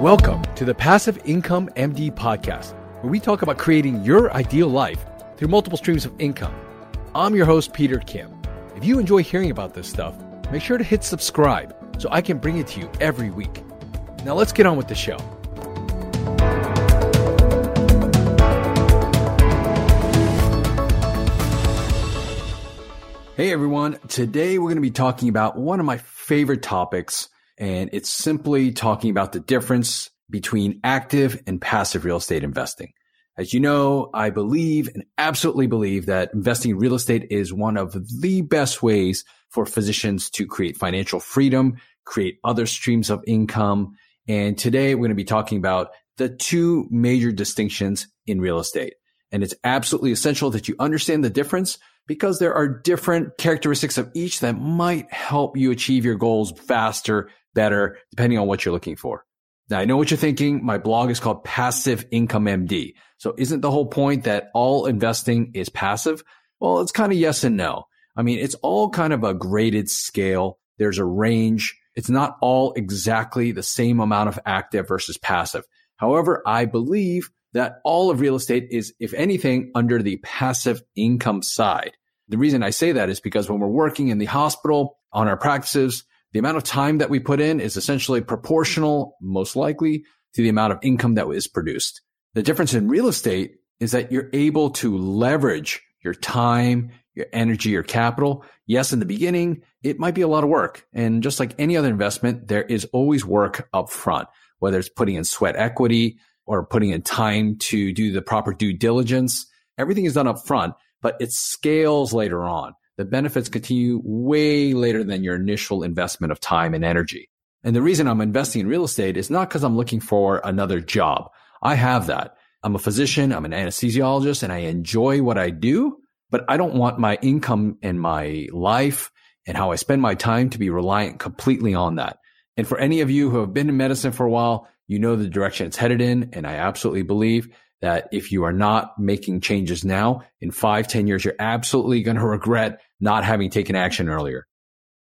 Welcome to the Passive Income MD podcast, where we talk about creating your ideal life through multiple streams of income. I'm your host, Peter Kim. If you enjoy hearing about this stuff, make sure to hit subscribe so I can bring it to you every week. Now, let's get on with the show. Hey everyone, today we're going to be talking about one of my favorite topics and it's simply talking about the difference between active and passive real estate investing. As you know, I believe and absolutely believe that investing in real estate is one of the best ways for physicians to create financial freedom, create other streams of income. And today we're going to be talking about the two major distinctions in real estate. And it's absolutely essential that you understand the difference because there are different characteristics of each that might help you achieve your goals faster better, depending on what you're looking for. Now, I know what you're thinking. My blog is called Passive Income MD. So isn't the whole point that all investing is passive? Well, it's kind of yes and no. I mean, it's all kind of a graded scale. There's a range. It's not all exactly the same amount of active versus passive. However, I believe that all of real estate is, if anything, under the passive income side. The reason I say that is because when we're working in the hospital on our practices, the amount of time that we put in is essentially proportional, most likely, to the amount of income that is produced. The difference in real estate is that you're able to leverage your time, your energy, your capital. Yes, in the beginning, it might be a lot of work. And just like any other investment, there is always work up front, whether it's putting in sweat equity or putting in time to do the proper due diligence. Everything is done up front, but it scales later on the benefits continue way later than your initial investment of time and energy. And the reason I'm investing in real estate is not because I'm looking for another job. I have that. I'm a physician. I'm an anesthesiologist and I enjoy what I do, but I don't want my income and my life and how I spend my time to be reliant completely on that. And for any of you who have been in medicine for a while, you know the direction it's headed in. And I absolutely believe that if you are not making changes now, in five, ten years, you're absolutely going to regret not having taken action earlier.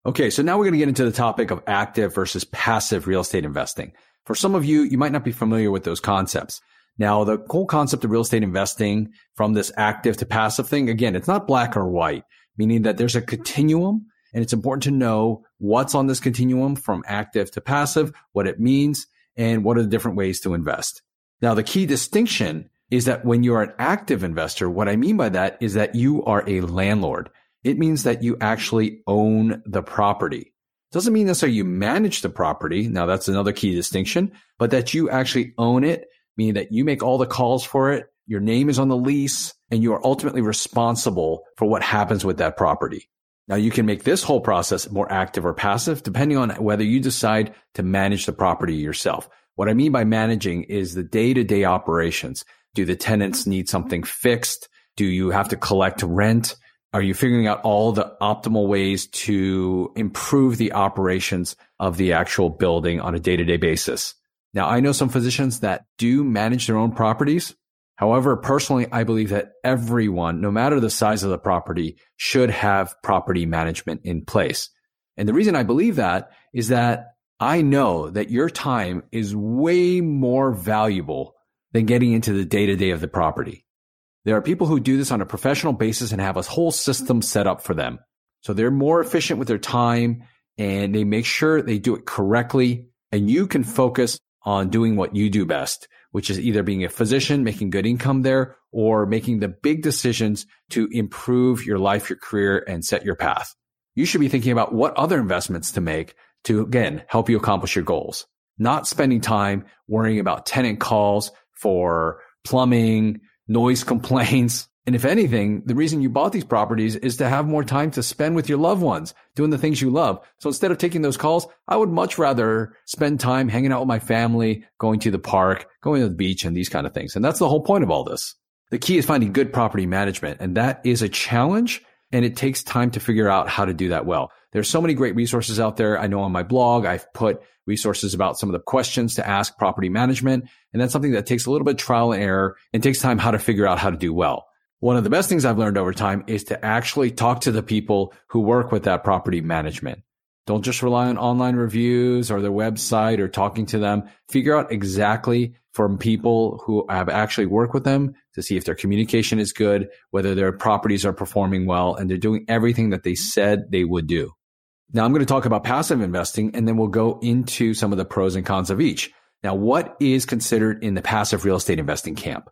Okay, so now we're going to get into the topic of active versus passive real estate investing. For some of you, you might not be familiar with those concepts. Now, the whole concept of real estate investing from this active to passive thing, again, it's not black or white, meaning that there's a continuum and it's important to know what's on this continuum from active to passive, what it means, and what are the different ways to invest. Now, the key distinction is that when you're an active investor, what I mean by that is that you are a landlord. It means that you actually own the property. Doesn't mean necessarily you manage the property. Now that's another key distinction, but that you actually own it, meaning that you make all the calls for it. Your name is on the lease and you are ultimately responsible for what happens with that property. Now you can make this whole process more active or passive depending on whether you decide to manage the property yourself. What I mean by managing is the day to day operations. Do the tenants need something fixed? Do you have to collect rent? Are you figuring out all the optimal ways to improve the operations of the actual building on a day to day basis? Now, I know some physicians that do manage their own properties. However, personally, I believe that everyone, no matter the size of the property, should have property management in place. And the reason I believe that is that I know that your time is way more valuable than getting into the day to day of the property. There are people who do this on a professional basis and have a whole system set up for them. So they're more efficient with their time and they make sure they do it correctly. And you can focus on doing what you do best, which is either being a physician, making good income there, or making the big decisions to improve your life, your career, and set your path. You should be thinking about what other investments to make to again help you accomplish your goals. Not spending time worrying about tenant calls for plumbing, noise complaints. And if anything, the reason you bought these properties is to have more time to spend with your loved ones, doing the things you love. So instead of taking those calls, I would much rather spend time hanging out with my family, going to the park, going to the beach and these kind of things. And that's the whole point of all this. The key is finding good property management. And that is a challenge and it takes time to figure out how to do that well. There's so many great resources out there. I know on my blog, I've put resources about some of the questions to ask property management. And that's something that takes a little bit of trial and error and takes time how to figure out how to do well. One of the best things I've learned over time is to actually talk to the people who work with that property management. Don't just rely on online reviews or their website or talking to them. Figure out exactly from people who have actually worked with them to see if their communication is good, whether their properties are performing well, and they're doing everything that they said they would do. Now I'm going to talk about passive investing and then we'll go into some of the pros and cons of each. Now, what is considered in the passive real estate investing camp?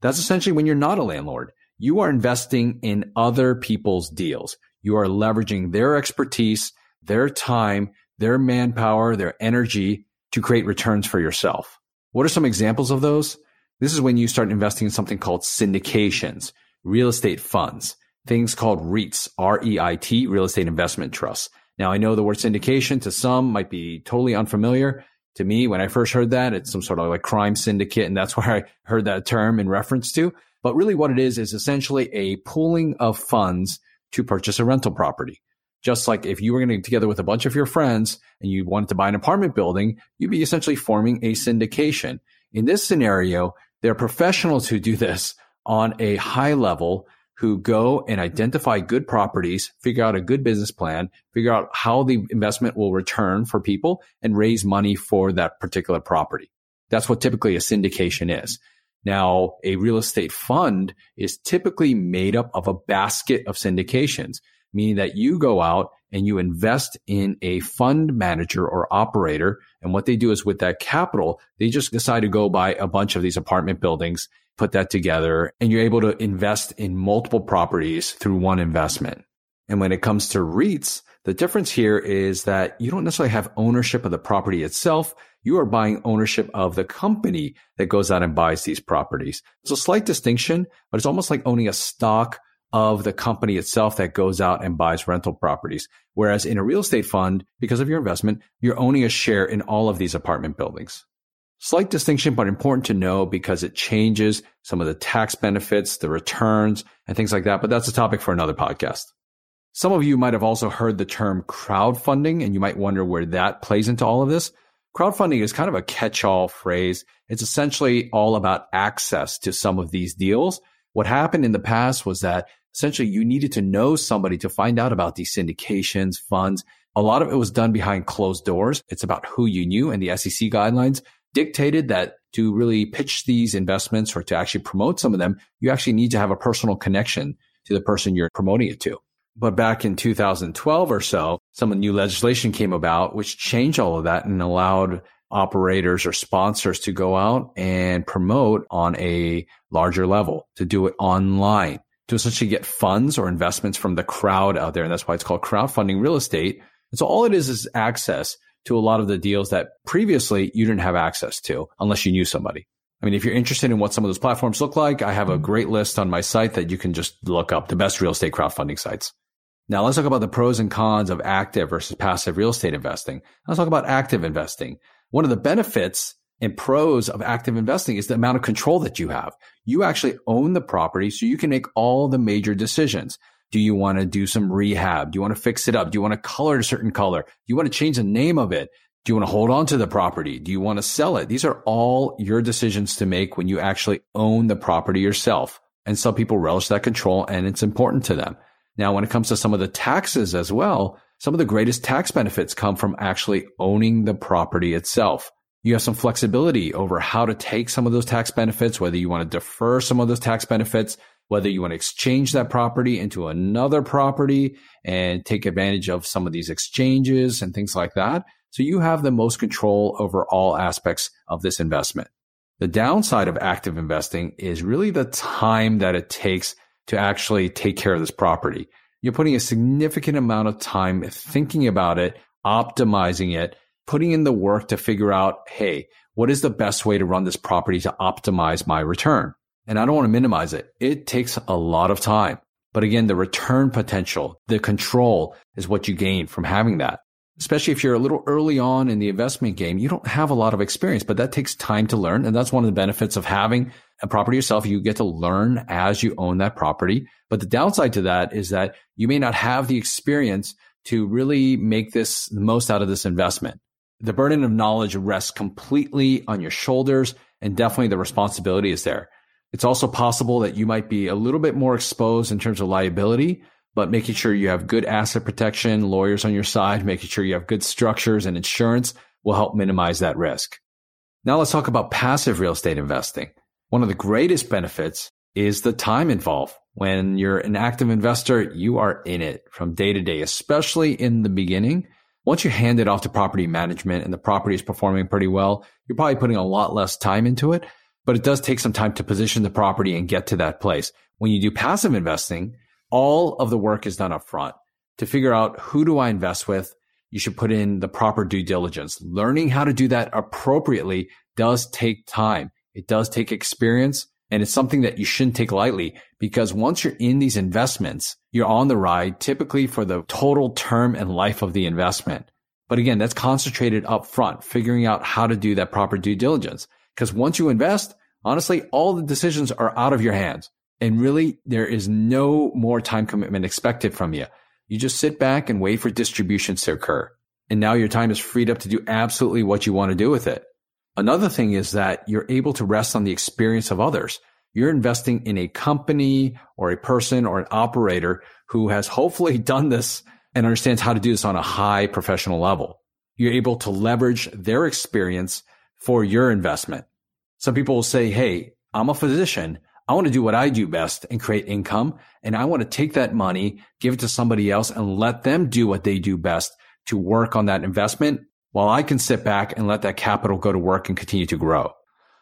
That's essentially when you're not a landlord. You are investing in other people's deals. You are leveraging their expertise, their time, their manpower, their energy to create returns for yourself. What are some examples of those? This is when you start investing in something called syndications, real estate funds, things called REITs, R-E-I-T, real estate investment trusts. Now I know the word syndication to some might be totally unfamiliar. To me, when I first heard that, it's some sort of like crime syndicate. And that's where I heard that term in reference to. But really what it is, is essentially a pooling of funds to purchase a rental property. Just like if you were going getting together with a bunch of your friends and you wanted to buy an apartment building, you'd be essentially forming a syndication. In this scenario, there are professionals who do this on a high level who go and identify good properties, figure out a good business plan, figure out how the investment will return for people and raise money for that particular property. That's what typically a syndication is. Now, a real estate fund is typically made up of a basket of syndications, meaning that you go out and you invest in a fund manager or operator. And what they do is with that capital, they just decide to go buy a bunch of these apartment buildings, put that together, and you're able to invest in multiple properties through one investment. And when it comes to REITs, the difference here is that you don't necessarily have ownership of the property itself. You are buying ownership of the company that goes out and buys these properties. It's a slight distinction, but it's almost like owning a stock of the company itself that goes out and buys rental properties. Whereas in a real estate fund, because of your investment, you're owning a share in all of these apartment buildings. Slight distinction, but important to know because it changes some of the tax benefits, the returns, and things like that. But that's a topic for another podcast. Some of you might have also heard the term crowdfunding, and you might wonder where that plays into all of this. Crowdfunding is kind of a catch all phrase. It's essentially all about access to some of these deals. What happened in the past was that essentially you needed to know somebody to find out about these syndications, funds. A lot of it was done behind closed doors. It's about who you knew and the SEC guidelines dictated that to really pitch these investments or to actually promote some of them, you actually need to have a personal connection to the person you're promoting it to. But back in 2012 or so, some new legislation came about, which changed all of that and allowed operators or sponsors to go out and promote on a larger level, to do it online to essentially get funds or investments from the crowd out there. And that's why it's called crowdfunding real estate. And so all it is is access to a lot of the deals that previously you didn't have access to unless you knew somebody. I mean, if you're interested in what some of those platforms look like, I have a mm-hmm. great list on my site that you can just look up the best real estate crowdfunding sites. Now let's talk about the pros and cons of active versus passive real estate investing. Let's talk about active investing. One of the benefits and pros of active investing is the amount of control that you have. You actually own the property so you can make all the major decisions. Do you want to do some rehab? Do you want to fix it up? Do you want to color it a certain color? Do you want to change the name of it? Do you want to hold on to the property? Do you want to sell it? These are all your decisions to make when you actually own the property yourself. And some people relish that control and it's important to them. Now, when it comes to some of the taxes as well, some of the greatest tax benefits come from actually owning the property itself you have some flexibility over how to take some of those tax benefits, whether you want to defer some of those tax benefits, whether you want to exchange that property into another property and take advantage of some of these exchanges and things like that. So you have the most control over all aspects of this investment. The downside of active investing is really the time that it takes to actually take care of this property. You're putting a significant amount of time thinking about it, optimizing it, putting in the work to figure out, hey, what is the best way to run this property to optimize my return? And I don't want to minimize it. It takes a lot of time. But again, the return potential, the control is what you gain from having that. Especially if you're a little early on in the investment game, you don't have a lot of experience, but that takes time to learn. And that's one of the benefits of having a property yourself. You get to learn as you own that property. But the downside to that is that you may not have the experience to really make this the most out of this investment the burden of knowledge rests completely on your shoulders and definitely the responsibility is there. It's also possible that you might be a little bit more exposed in terms of liability, but making sure you have good asset protection, lawyers on your side, making sure you have good structures and insurance will help minimize that risk. Now let's talk about passive real estate investing. One of the greatest benefits is the time involved. When you're an active investor, you are in it from day to day, especially in the beginning. Once you hand it off to property management and the property is performing pretty well, you're probably putting a lot less time into it, but it does take some time to position the property and get to that place. When you do passive investing, all of the work is done up front to figure out who do I invest with. You should put in the proper due diligence. Learning how to do that appropriately does take time. It does take experience and it's something that you shouldn't take lightly because once you're in these investments, you're on the ride typically for the total term and life of the investment. But again, that's concentrated up front, figuring out how to do that proper due diligence. Because once you invest, honestly, all the decisions are out of your hands. And really, there is no more time commitment expected from you. You just sit back and wait for distributions to occur. And now your time is freed up to do absolutely what you want to do with it. Another thing is that you're able to rest on the experience of others. You're investing in a company or a person or an operator who has hopefully done this and understands how to do this on a high professional level. You're able to leverage their experience for your investment. Some people will say, Hey, I'm a physician. I want to do what I do best and create income. And I want to take that money, give it to somebody else and let them do what they do best to work on that investment while I can sit back and let that capital go to work and continue to grow.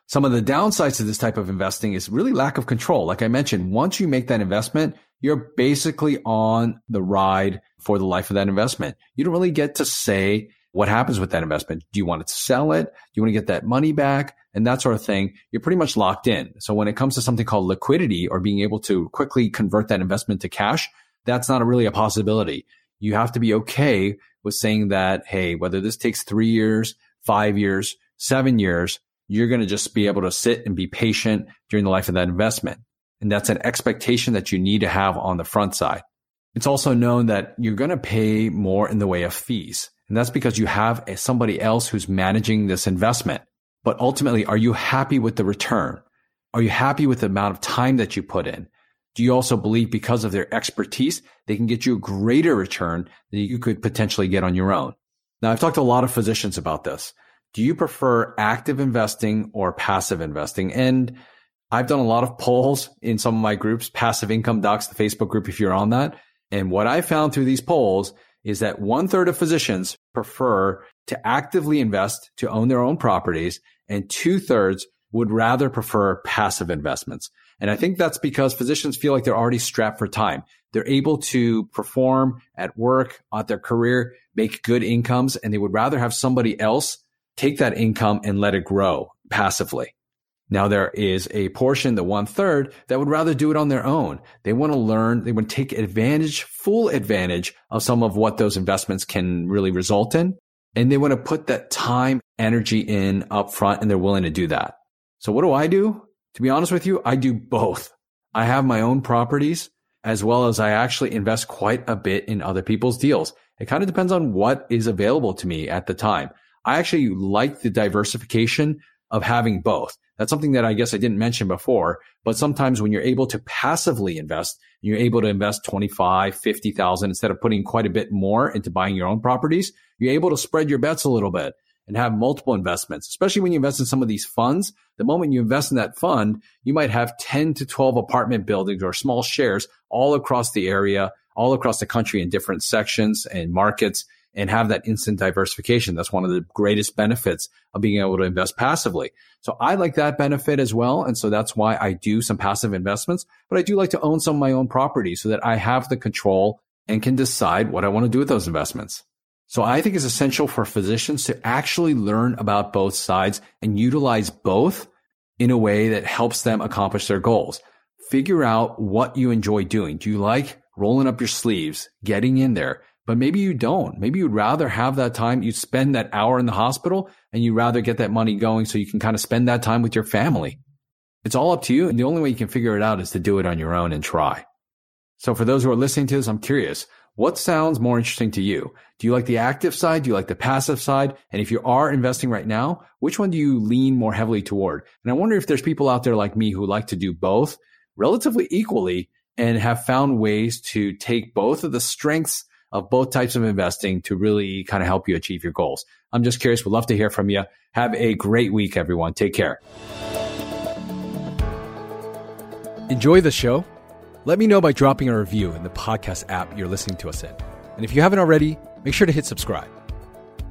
Some of the downsides to this type of investing is really lack of control. Like I mentioned, once you make that investment, you're basically on the ride for the life of that investment. You don't really get to say what happens with that investment. Do you want to sell it? Do you want to get that money back? And that sort of thing. You're pretty much locked in. So when it comes to something called liquidity or being able to quickly convert that investment to cash, that's not really a possibility. You have to be okay with saying that, hey, whether this takes three years, five years, seven years, you're going to just be able to sit and be patient during the life of that investment. And that's an expectation that you need to have on the front side. It's also known that you're going to pay more in the way of fees. And that's because you have somebody else who's managing this investment. But ultimately, are you happy with the return? Are you happy with the amount of time that you put in? Do you also believe because of their expertise, they can get you a greater return than you could potentially get on your own? Now, I've talked to a lot of physicians about this. Do you prefer active investing or passive investing? And I've done a lot of polls in some of my groups, passive income docs, the Facebook group, if you're on that. And what I found through these polls is that one third of physicians prefer to actively invest to own their own properties and two thirds would rather prefer passive investments. And I think that's because physicians feel like they're already strapped for time. They're able to perform at work, at their career, make good incomes, and they would rather have somebody else take that income and let it grow passively. Now there is a portion, the one third, that would rather do it on their own. They want to learn, they want to take advantage, full advantage of some of what those investments can really result in. And they want to put that time, energy in up front and they're willing to do that. So what do I do? To be honest with you, I do both. I have my own properties as well as I actually invest quite a bit in other people's deals. It kind of depends on what is available to me at the time. I actually like the diversification of having both. That's something that I guess I didn't mention before, but sometimes when you're able to passively invest, you're able to invest 25, 50,000 instead of putting quite a bit more into buying your own properties, you're able to spread your bets a little bit and have multiple investments, especially when you invest in some of these funds. The moment you invest in that fund, you might have 10 to 12 apartment buildings or small shares all across the area, all across the country in different sections and markets and have that instant diversification. That's one of the greatest benefits of being able to invest passively. So I like that benefit as well. And so that's why I do some passive investments, but I do like to own some of my own properties so that I have the control and can decide what I want to do with those investments. So I think it's essential for physicians to actually learn about both sides and utilize both in a way that helps them accomplish their goals. Figure out what you enjoy doing. Do you like rolling up your sleeves, getting in there, but maybe you don't. Maybe you'd rather have that time. You spend that hour in the hospital and you rather get that money going so you can kind of spend that time with your family. It's all up to you. And the only way you can figure it out is to do it on your own and try. So for those who are listening to this, I'm curious, what sounds more interesting to you? Do you like the active side? Do you like the passive side? And if you are investing right now, which one do you lean more heavily toward? And I wonder if there's people out there like me who like to do both relatively equally and have found ways to take both of the strengths of both types of investing to really kind of help you achieve your goals. I'm just curious. We'd love to hear from you. Have a great week, everyone. Take care. Enjoy the show? Let me know by dropping a review in the podcast app you're listening to us in. And if you haven't already, make sure to hit subscribe.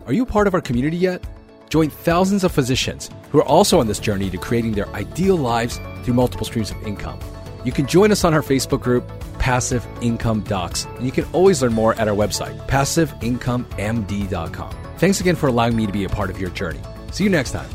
Are you part of our community yet? Join thousands of physicians who are also on this journey to creating their ideal lives through multiple streams of income. You can join us on our Facebook group, Passive Income Docs, and you can always learn more at our website, passiveincomemd.com. Thanks again for allowing me to be a part of your journey. See you next time.